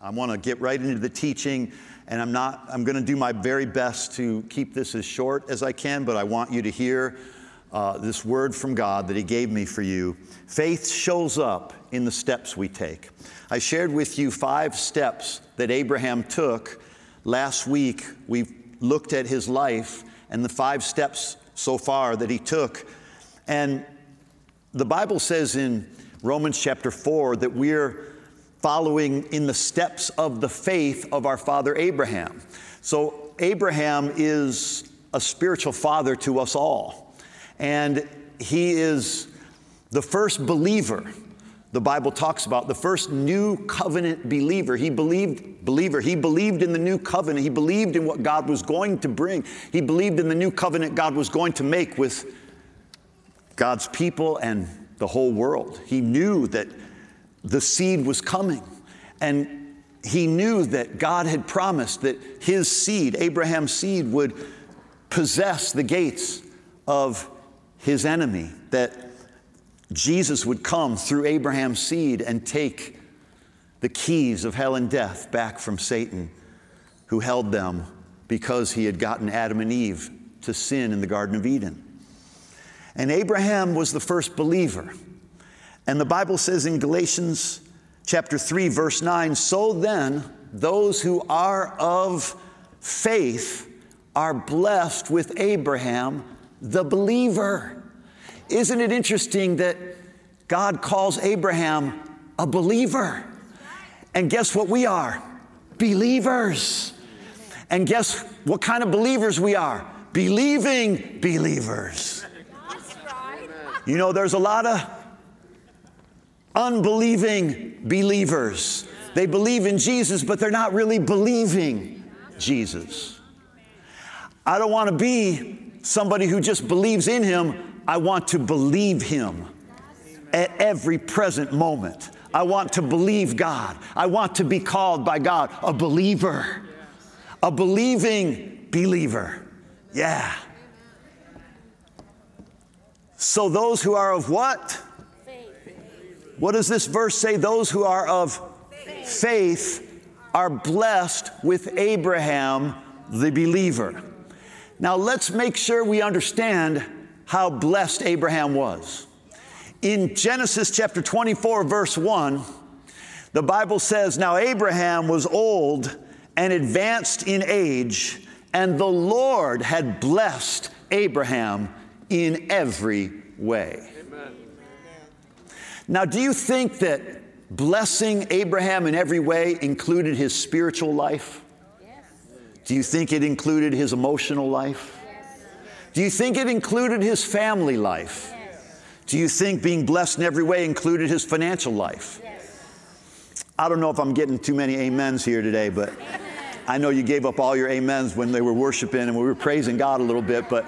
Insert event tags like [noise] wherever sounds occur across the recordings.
I want to get right into the teaching, and I'm not, I'm going to do my very best to keep this as short as I can, but I want you to hear uh, this word from God that He gave me for you. Faith shows up in the steps we take. I shared with you five steps that Abraham took last week. We looked at his life and the five steps so far that he took. And the Bible says in Romans chapter 4 that we're following in the steps of the faith of our father Abraham. So, Abraham is a spiritual father to us all. And he is the first believer the Bible talks about, the first new covenant believer. He believed, believer, he believed in the new covenant. He believed in what God was going to bring. He believed in the new covenant God was going to make with God's people and the whole world. He knew that the seed was coming. And he knew that God had promised that his seed, Abraham's seed, would possess the gates of his enemy, that Jesus would come through Abraham's seed and take the keys of hell and death back from Satan, who held them because he had gotten Adam and Eve to sin in the Garden of Eden. And Abraham was the first believer. And the Bible says in Galatians chapter 3, verse 9 So then, those who are of faith are blessed with Abraham, the believer. Isn't it interesting that God calls Abraham a believer? And guess what we are? Believers. And guess what kind of believers we are? Believing believers. You know, there's a lot of unbelieving believers. They believe in Jesus, but they're not really believing Jesus. I don't want to be somebody who just believes in Him. I want to believe Him at every present moment. I want to believe God. I want to be called by God a believer, a believing believer. Yeah. So, those who are of what? What does this verse say? Those who are of faith are blessed with Abraham, the believer. Now, let's make sure we understand how blessed Abraham was. In Genesis chapter 24, verse 1, the Bible says, Now Abraham was old and advanced in age, and the Lord had blessed Abraham in every way. Now, do you think that blessing Abraham in every way included his spiritual life? Do you think it included his emotional life? Do you think it included his family life? Do you think being blessed in every way included his financial life? I don't know if I'm getting too many amens here today, but I know you gave up all your amens when they were worshiping and we were praising God a little bit, but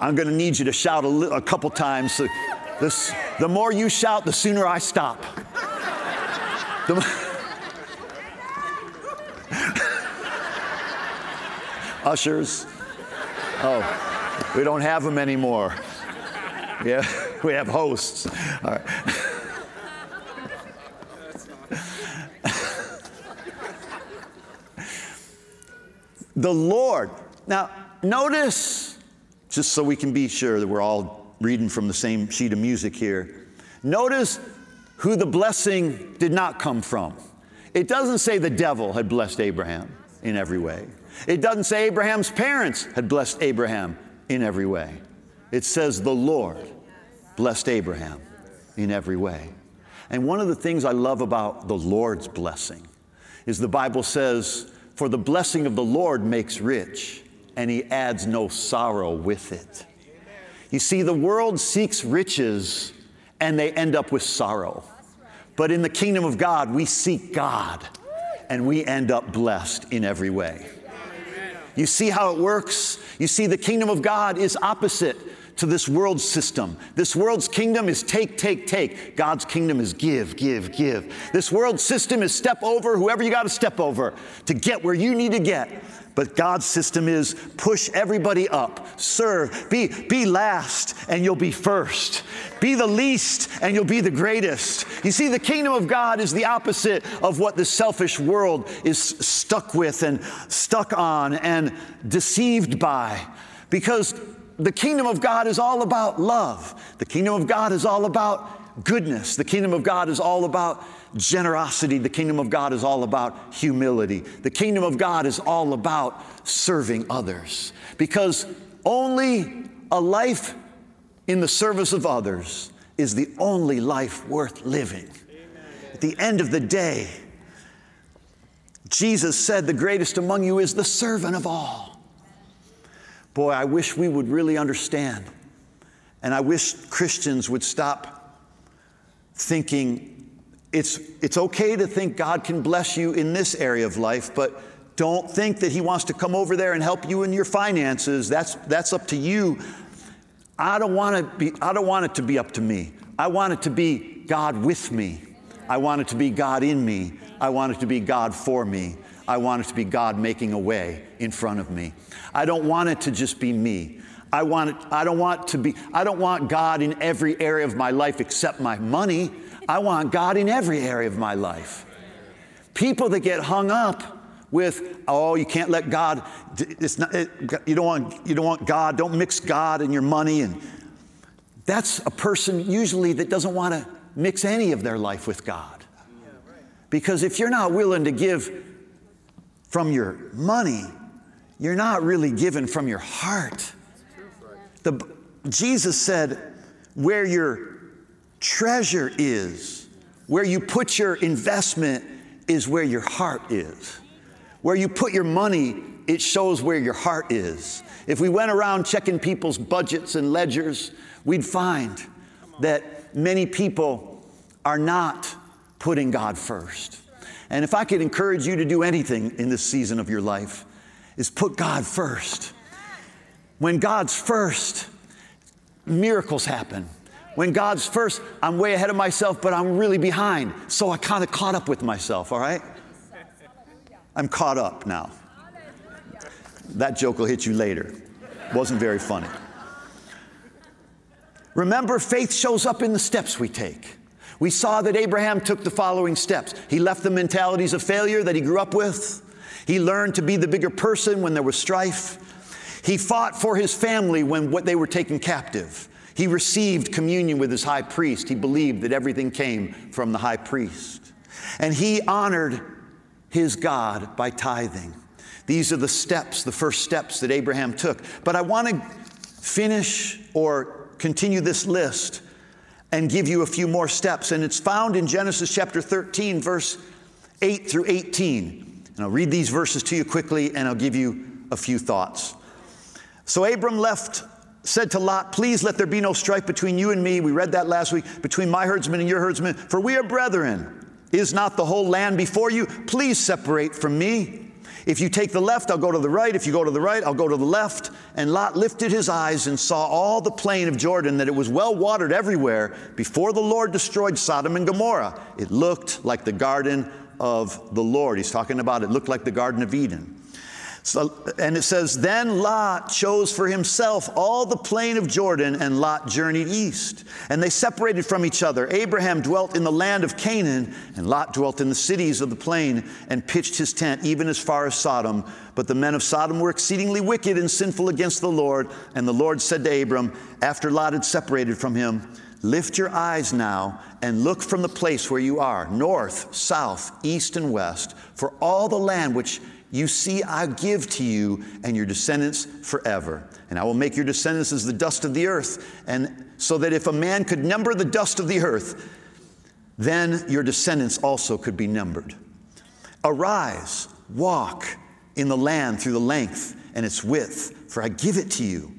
I'm going to need you to shout a, li- a couple times so this, the more you shout, the sooner I stop. The, [laughs] Ushers. Oh, we don't have them anymore. Yeah, [laughs] we have hosts. All right. [laughs] the Lord. Now, notice, just so we can be sure that we're all reading from the same sheet of music here. Notice who the blessing did not come from. It doesn't say the devil had blessed Abraham in every way. It doesn't say Abraham's parents had blessed Abraham in every way. It says the Lord blessed Abraham in every way. And one of the things I love about the Lord's blessing is the Bible says, For the blessing of the Lord makes rich, and he adds no sorrow with it. You see, the world seeks riches and they end up with sorrow. But in the kingdom of God, we seek God and we end up blessed in every way. You see how it works? You see, the kingdom of God is opposite to this world system. This world's kingdom is take, take, take. God's kingdom is give, give, give. This world system is step over whoever you got to step over to get where you need to get. But God's system is push everybody up, serve, be, be last and you'll be first. Be the least and you'll be the greatest. You see, the kingdom of God is the opposite of what the selfish world is stuck with and stuck on and deceived by. Because the kingdom of God is all about love. The kingdom of God is all about goodness. The kingdom of God is all about generosity. The kingdom of God is all about humility. The kingdom of God is all about serving others. Because only a life in the service of others is the only life worth living. Amen. At the end of the day, Jesus said, The greatest among you is the servant of all. Boy, I wish we would really understand. And I wish Christians would stop thinking it's, it's okay to think God can bless you in this area of life, but don't think that He wants to come over there and help you in your finances. That's, that's up to you. I don't, want to be, I don't want it to be up to me. I want it to be God with me. I want it to be God in me. I want it to be God for me. I want it to be God making a way in front of me. I don't want it to just be me. I want it, I don't want to be, I don't want God in every area of my life except my money. I want God in every area of my life. People that get hung up with, oh, you can't let God, it's not, it, you, don't want, you don't want God, don't mix God and your money. And that's a person usually that doesn't want to mix any of their life with God. Because if you're not willing to give from your money, you're not really given from your heart. The, Jesus said, where your treasure is, where you put your investment is where your heart is. Where you put your money, it shows where your heart is. If we went around checking people's budgets and ledgers, we'd find that many people are not putting God first. And if I could encourage you to do anything in this season of your life, is put God first. When God's first, miracles happen. When God's first, I'm way ahead of myself, but I'm really behind. So I kind of caught up with myself, all right? I'm caught up now. That joke will hit you later. Wasn't very funny. Remember, faith shows up in the steps we take. We saw that Abraham took the following steps. He left the mentalities of failure that he grew up with. He learned to be the bigger person when there was strife. He fought for his family when what they were taken captive. He received communion with his high priest. He believed that everything came from the high priest. And he honored his God by tithing. These are the steps, the first steps that Abraham took. But I want to finish or continue this list and give you a few more steps. And it's found in Genesis chapter 13, verse 8 through 18. And I'll read these verses to you quickly and I'll give you a few thoughts. So Abram left, said to Lot, Please let there be no strife between you and me. We read that last week, between my herdsmen and your herdsmen, for we are brethren. Is not the whole land before you? Please separate from me. If you take the left, I'll go to the right. If you go to the right, I'll go to the left. And Lot lifted his eyes and saw all the plain of Jordan, that it was well watered everywhere before the Lord destroyed Sodom and Gomorrah. It looked like the garden of the Lord. He's talking about it looked like the Garden of Eden. So, and it says, Then Lot chose for himself all the plain of Jordan, and Lot journeyed east. And they separated from each other. Abraham dwelt in the land of Canaan, and Lot dwelt in the cities of the plain, and pitched his tent even as far as Sodom. But the men of Sodom were exceedingly wicked and sinful against the Lord. And the Lord said to Abram, after Lot had separated from him, Lift your eyes now and look from the place where you are, north, south, east, and west, for all the land which you see, I give to you and your descendants forever. And I will make your descendants as the dust of the earth. And so that if a man could number the dust of the earth, then your descendants also could be numbered. Arise, walk in the land through the length and its width, for I give it to you.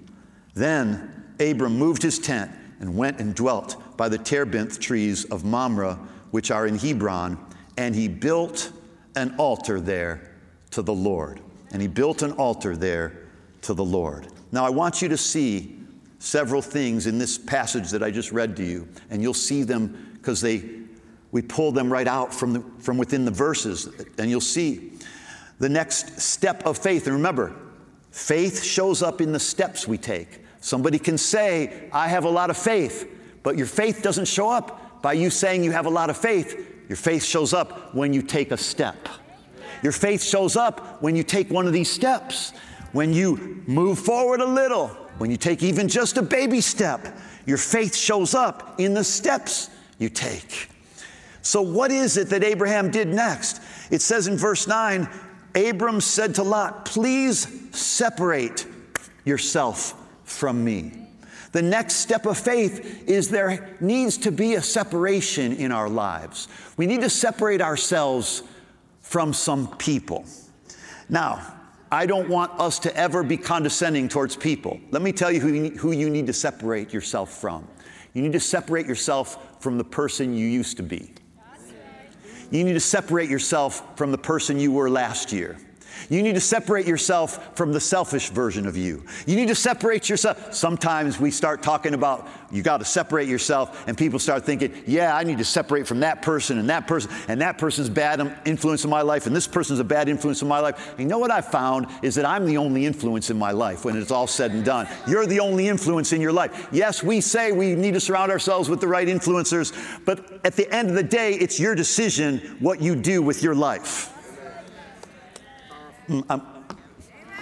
Then Abram moved his tent and went and dwelt by the terebinth trees of Mamre, which are in Hebron, and he built an altar there to the Lord. And he built an altar there to the Lord. Now, I want you to see several things in this passage that I just read to you, and you'll see them because they we pull them right out from, the, from within the verses, and you'll see the next step of faith. And remember, faith shows up in the steps we take. Somebody can say, I have a lot of faith, but your faith doesn't show up by you saying you have a lot of faith. Your faith shows up when you take a step. Your faith shows up when you take one of these steps, when you move forward a little, when you take even just a baby step. Your faith shows up in the steps you take. So, what is it that Abraham did next? It says in verse 9 Abram said to Lot, Please separate yourself from me. The next step of faith is there needs to be a separation in our lives. We need to separate ourselves from some people. Now, I don't want us to ever be condescending towards people. Let me tell you who you, who you need to separate yourself from. You need to separate yourself from the person you used to be. You need to separate yourself from the person you were last year. You need to separate yourself from the selfish version of you. You need to separate yourself. Sometimes we start talking about you got to separate yourself, and people start thinking, yeah, I need to separate from that person and that person, and that person's bad influence in my life, and this person's a bad influence in my life. And you know what I found is that I'm the only influence in my life when it's all said and done. You're the only influence in your life. Yes, we say we need to surround ourselves with the right influencers, but at the end of the day, it's your decision what you do with your life. Mm, I'm,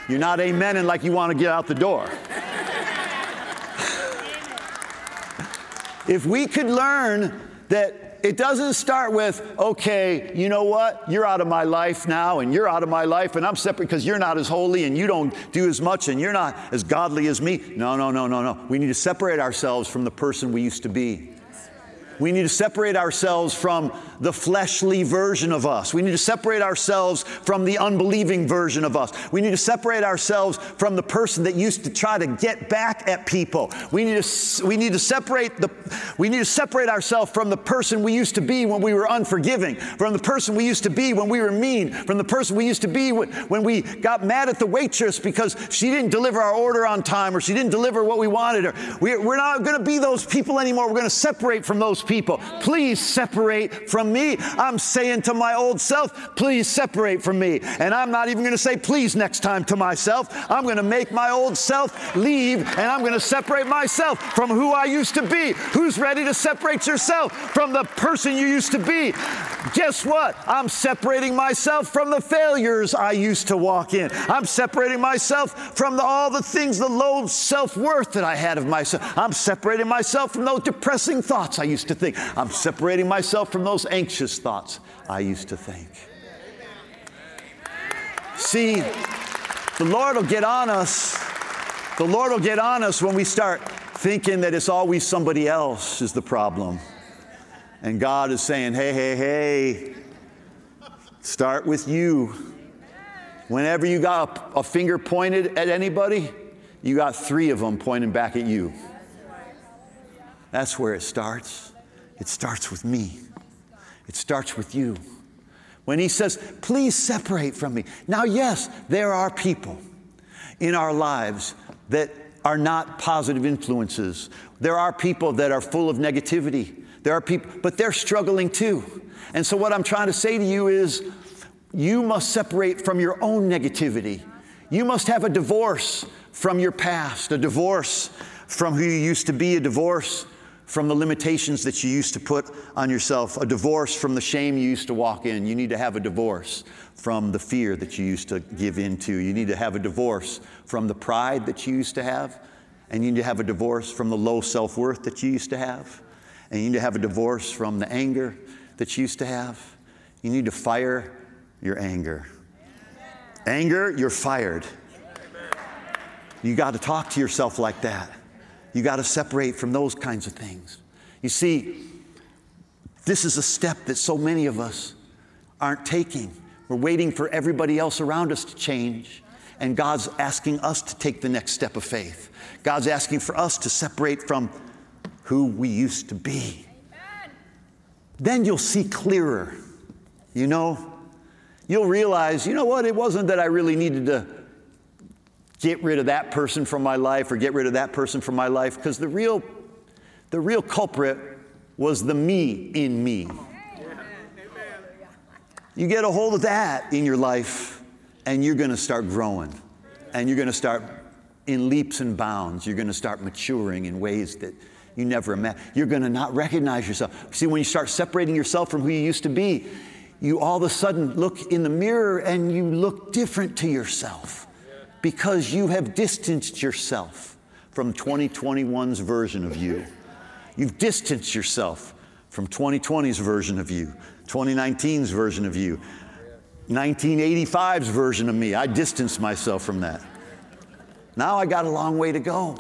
you're not amening like you want to get out the door. if we could learn that it doesn't start with, okay, you know what? You're out of my life now, and you're out of my life, and I'm separate because you're not as holy and you don't do as much and you're not as godly as me. No, no, no, no, no. We need to separate ourselves from the person we used to be. We need to separate ourselves from the fleshly version of us. We need to separate ourselves from the unbelieving version of us. We need to separate ourselves from the person that used to try to get back at people. We need to, we need to separate the we need to separate ourselves from the person we used to be when we were unforgiving, from the person we used to be when we were mean, from the person we used to be when we got mad at the waitress because she didn't deliver our order on time or she didn't deliver what we wanted. Or we, we're not going to be those people anymore. We're going to separate from those people. Please separate from me. I'm saying to my old self, please separate from me. And I'm not even going to say please next time to myself. I'm going to make my old self leave and I'm going to separate myself from who I used to be. Who's ready to separate yourself from the person you used to be? Guess what? I'm separating myself from the failures I used to walk in. I'm separating myself from the, all the things, the low self worth that I had of myself. I'm separating myself from those depressing thoughts I used to think. I'm separating myself from those anxious thoughts I used to think. See, the Lord will get on us. The Lord will get on us when we start thinking that it's always somebody else is the problem. And God is saying, hey, hey, hey, start with you. Whenever you got a, a finger pointed at anybody, you got three of them pointing back at you. That's where it starts. It starts with me, it starts with you. When he says, please separate from me. Now, yes, there are people in our lives that are not positive influences. There are people that are full of negativity. There are people, but they're struggling too. And so, what I'm trying to say to you is, you must separate from your own negativity. You must have a divorce from your past, a divorce from who you used to be, a divorce from the limitations that you used to put on yourself, a divorce from the shame you used to walk in. You need to have a divorce from the fear that you used to give into. You need to have a divorce from the pride that you used to have. And you need to have a divorce from the low self worth that you used to have. And you need to have a divorce from the anger that you used to have. You need to fire your anger. Anger, you're fired. You got to talk to yourself like that. You got to separate from those kinds of things. You see, this is a step that so many of us aren't taking. We're waiting for everybody else around us to change, and God's asking us to take the next step of faith. God's asking for us to separate from who we used to be. Then you'll see clearer. You know, you'll realize, you know what, it wasn't that I really needed to get rid of that person from my life or get rid of that person from my life because the real, the real culprit was the me in me. You get a hold of that in your life, and you're going to start growing. And you're going to start in leaps and bounds. You're going to start maturing in ways that you never imagined. You're going to not recognize yourself. See, when you start separating yourself from who you used to be, you all of a sudden look in the mirror and you look different to yourself because you have distanced yourself from 2021's version of you. You've distanced yourself from 2020's version of you, 2019's version of you, 1985's version of me. I distanced myself from that. Now I got a long way to go.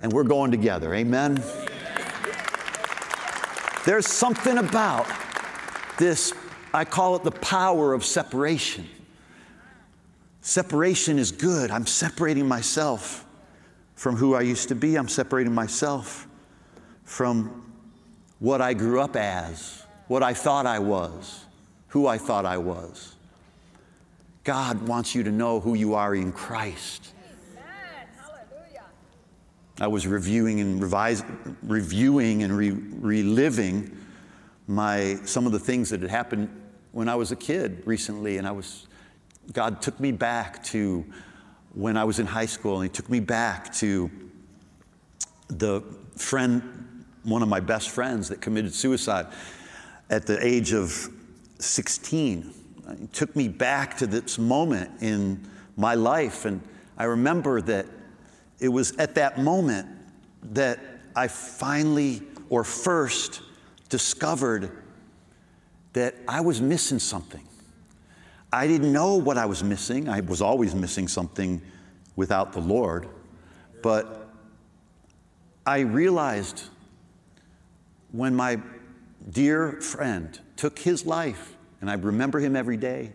And we're going together. Amen. There's something about this, I call it the power of separation. Separation is good. I'm separating myself from who I used to be, I'm separating myself from what I grew up as, what I thought I was, who I thought I was. God wants you to know who you are in Christ. I was reviewing and revise, reviewing and re, reliving my some of the things that had happened when I was a kid recently, and I was God took me back to when I was in high school, and He took me back to the friend, one of my best friends that committed suicide at the age of 16. He took me back to this moment in my life, and I remember that it was at that moment that I finally or first discovered that I was missing something. I didn't know what I was missing. I was always missing something without the Lord. But I realized when my dear friend took his life, and I remember him every day,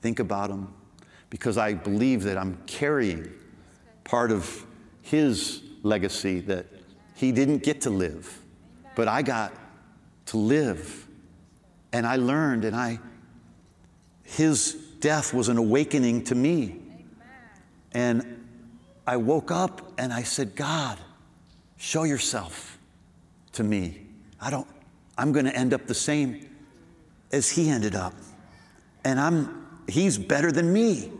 think about him, because I believe that I'm carrying part of his legacy that he didn't get to live, but I got to live. And I learned, and I, his death was an awakening to me. And I woke up and I said, God, show yourself to me. I don't, I'm going to end up the same as he ended up. And I'm, he's better than me.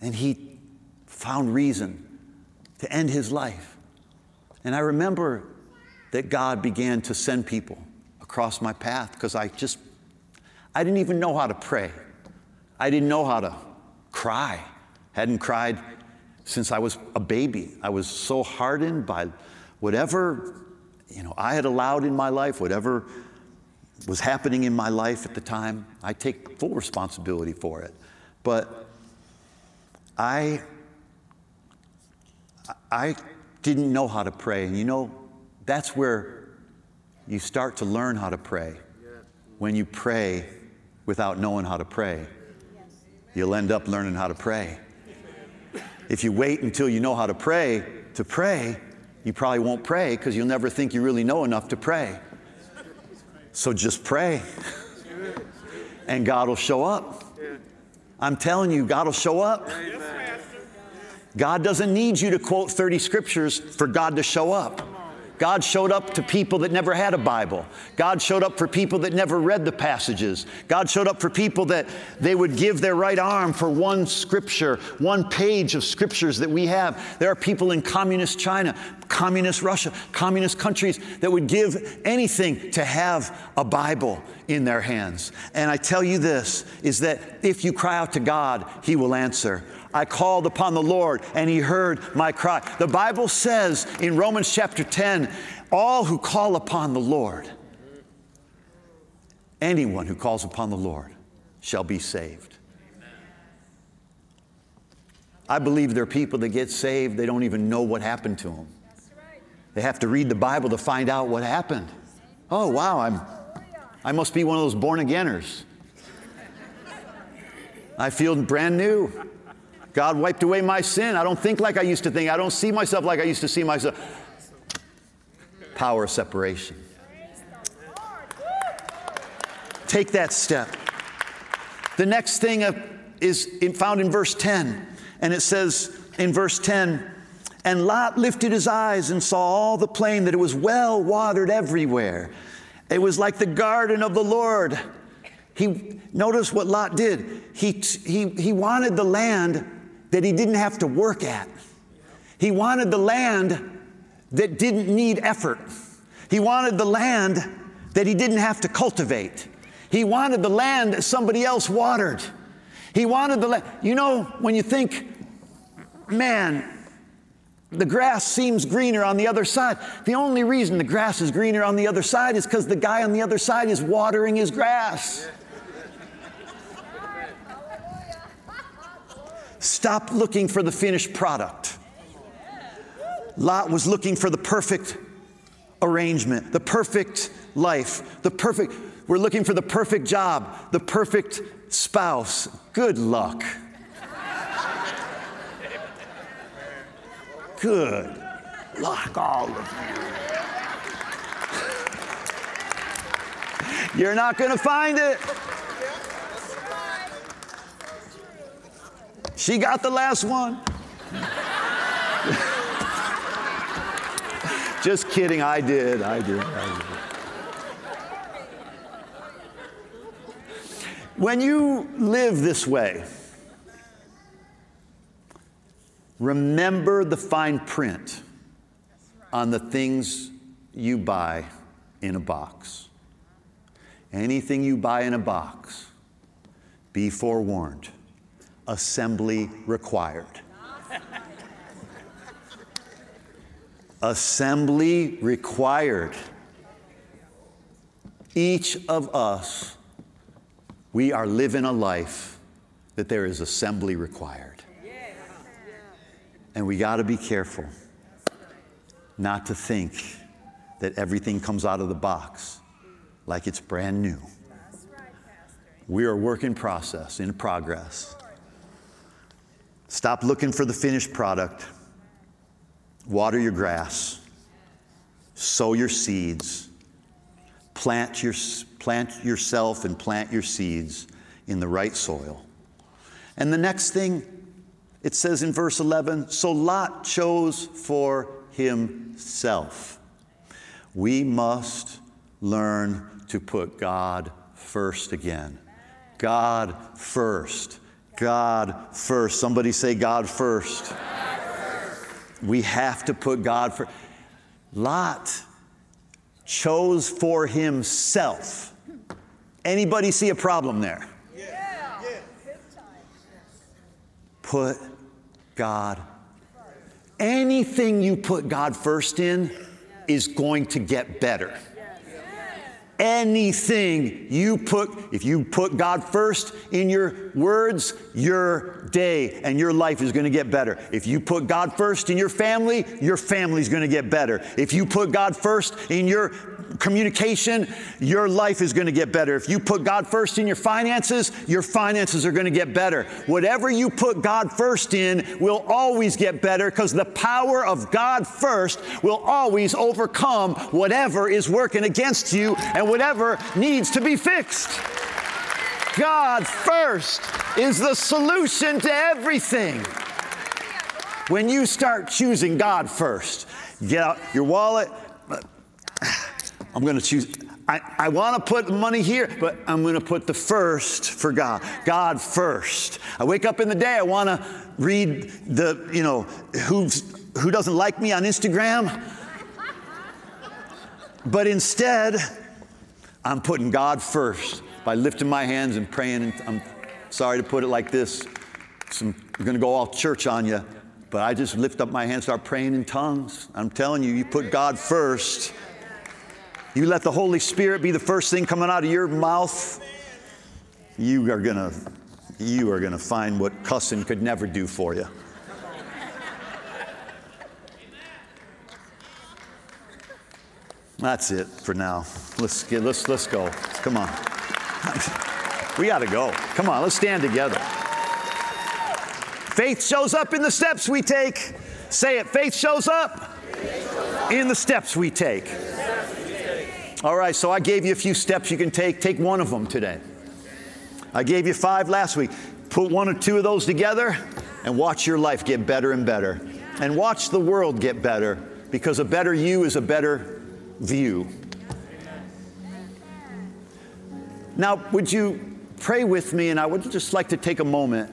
And he found reason to end his life. And I remember that God began to send people across my path because I just, I didn't even know how to pray. I didn't know how to cry. Hadn't cried since I was a baby. I was so hardened by whatever, you know, I had allowed in my life, whatever was happening in my life at the time. I take full responsibility for it. But I I didn't know how to pray. And you know, that's where you start to learn how to pray. When you pray without knowing how to pray, you'll end up learning how to pray. If you wait until you know how to pray to pray, you probably won't pray because you'll never think you really know enough to pray. So just pray, and God will show up. I'm telling you, God will show up. God doesn't need you to quote 30 scriptures for God to show up. God showed up to people that never had a Bible. God showed up for people that never read the passages. God showed up for people that they would give their right arm for one scripture, one page of scriptures that we have. There are people in communist China, communist Russia, communist countries that would give anything to have a Bible in their hands. And I tell you this is that if you cry out to God, He will answer. I called upon the Lord and he heard my cry. The Bible says in Romans chapter 10 all who call upon the Lord, anyone who calls upon the Lord shall be saved. I believe there are people that get saved, they don't even know what happened to them. They have to read the Bible to find out what happened. Oh, wow, I'm, I must be one of those born againers. I feel brand new. God wiped away my sin. I don't think like I used to think. I don't see myself like I used to see myself. Power of separation. Take that step. The next thing is found in verse 10. And it says in verse 10, and Lot lifted his eyes and saw all the plain, that it was well watered everywhere. It was like the garden of the Lord. He notice what Lot did. He, he, he wanted the land that he didn't have to work at. He wanted the land that didn't need effort. He wanted the land that he didn't have to cultivate. He wanted the land that somebody else watered. He wanted the land. You know, when you think, man, the grass seems greener on the other side. The only reason the grass is greener on the other side is because the guy on the other side is watering his grass. Stop looking for the finished product. Lot was looking for the perfect arrangement, the perfect life, the perfect, we're looking for the perfect job, the perfect spouse. Good luck. Good luck, all of you. You're not going to find it. She got the last one. Just kidding, I did. I did. I did. When you live this way, remember the fine print on the things you buy in a box. Anything you buy in a box, be forewarned. Assembly required. Assembly required. Each of us, we are living a life that there is assembly required. And we got to be careful not to think that everything comes out of the box like it's brand new. We are a work in process, in progress. Stop looking for the finished product water your grass, sow your seeds, plant, your, plant yourself and plant your seeds in the right soil. And the next thing, it says in verse 11 so Lot chose for himself. We must learn to put God first again. God first. God first. Somebody say, God first. We have to put God first. Lot chose for himself. Anybody see a problem there? Yeah. Put God. Anything you put God first in is going to get better anything you put, if you put God first in your words, your day and your life is going to get better. If you put God first in your family, your family is going to get better. If you put God first in your communication, your life is going to get better. If you put God first in your finances, your finances are going to get better. Whatever you put God first in will always get better because the power of God first will always overcome whatever is working against you and whatever needs to be fixed. God first is the solution to everything. When you start choosing God first, get out your wallet. I'm going to choose. I, I want to put money here, but I'm going to put the first for God. God first. I wake up in the day, I want to read the, you know, who's, who doesn't like me on Instagram. But instead, I'm putting God first by lifting my hands and praying. And I'm sorry to put it like this. Some, I'm going to go all church on you, but I just lift up my hands, start praying in tongues. I'm telling you, you put God first. You let the Holy Spirit be the first thing coming out of your mouth. You are gonna, you are gonna find what cussing could never do for you. That's it for now. Let's get, let's let's go. Come on. We got to go. Come on, let's stand together. Faith shows up in the steps we take. Say it. Faith shows up in the steps we take. All right, so I gave you a few steps you can take. Take one of them today. I gave you five last week. Put one or two of those together and watch your life get better and better. And watch the world get better because a better you is a better view. Now, would you pray with me? And I would just like to take a moment.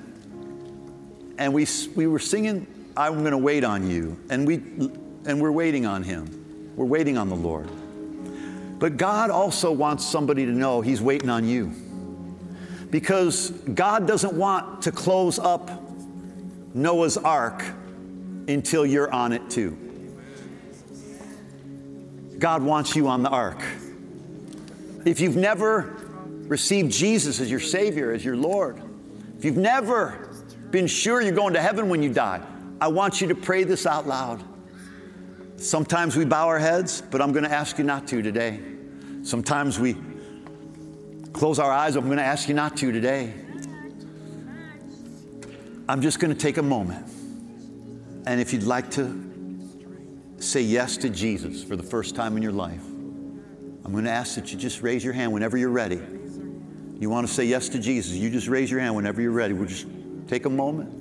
And we, we were singing, I'm going to wait on you. And, we, and we're waiting on Him. We're waiting on the Lord. But God also wants somebody to know He's waiting on you. Because God doesn't want to close up Noah's ark until you're on it too. God wants you on the ark. If you've never received Jesus as your Savior, as your Lord, if you've never been sure you're going to heaven when you die, I want you to pray this out loud. Sometimes we bow our heads, but I'm going to ask you not to today. Sometimes we close our eyes, I'm going to ask you not to today. I'm just going to take a moment. And if you'd like to say yes to Jesus for the first time in your life, I'm going to ask that you just raise your hand whenever you're ready. You want to say yes to Jesus, you just raise your hand whenever you're ready. We'll just take a moment.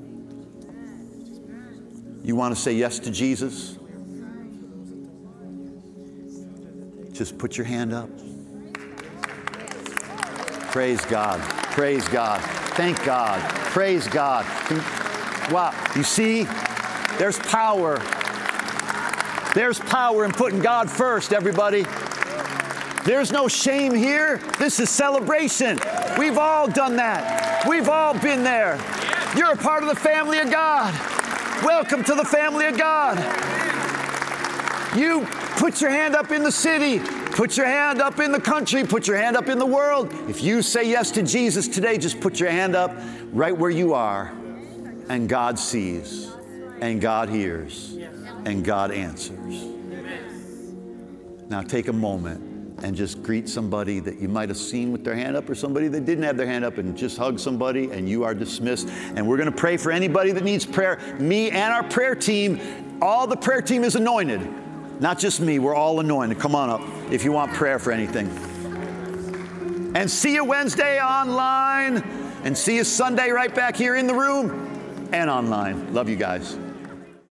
You want to say yes to Jesus? Just put your hand up. Praise God. Praise God. Thank God. Praise God. Wow. You see, there's power. There's power in putting God first, everybody. There's no shame here. This is celebration. We've all done that. We've all been there. You're a part of the family of God. Welcome to the family of God. You put your hand up in the city, put your hand up in the country, put your hand up in the world. If you say yes to Jesus today, just put your hand up right where you are, and God sees, and God hears, and God answers. Now take a moment and just greet somebody that you might have seen with their hand up or somebody that didn't have their hand up and just hug somebody and you are dismissed. And we're going to pray for anybody that needs prayer. Me and our prayer team, all the prayer team is anointed. Not just me, we're all anointed. Come on up if you want prayer for anything. And see you Wednesday online and see you Sunday right back here in the room and online. Love you guys.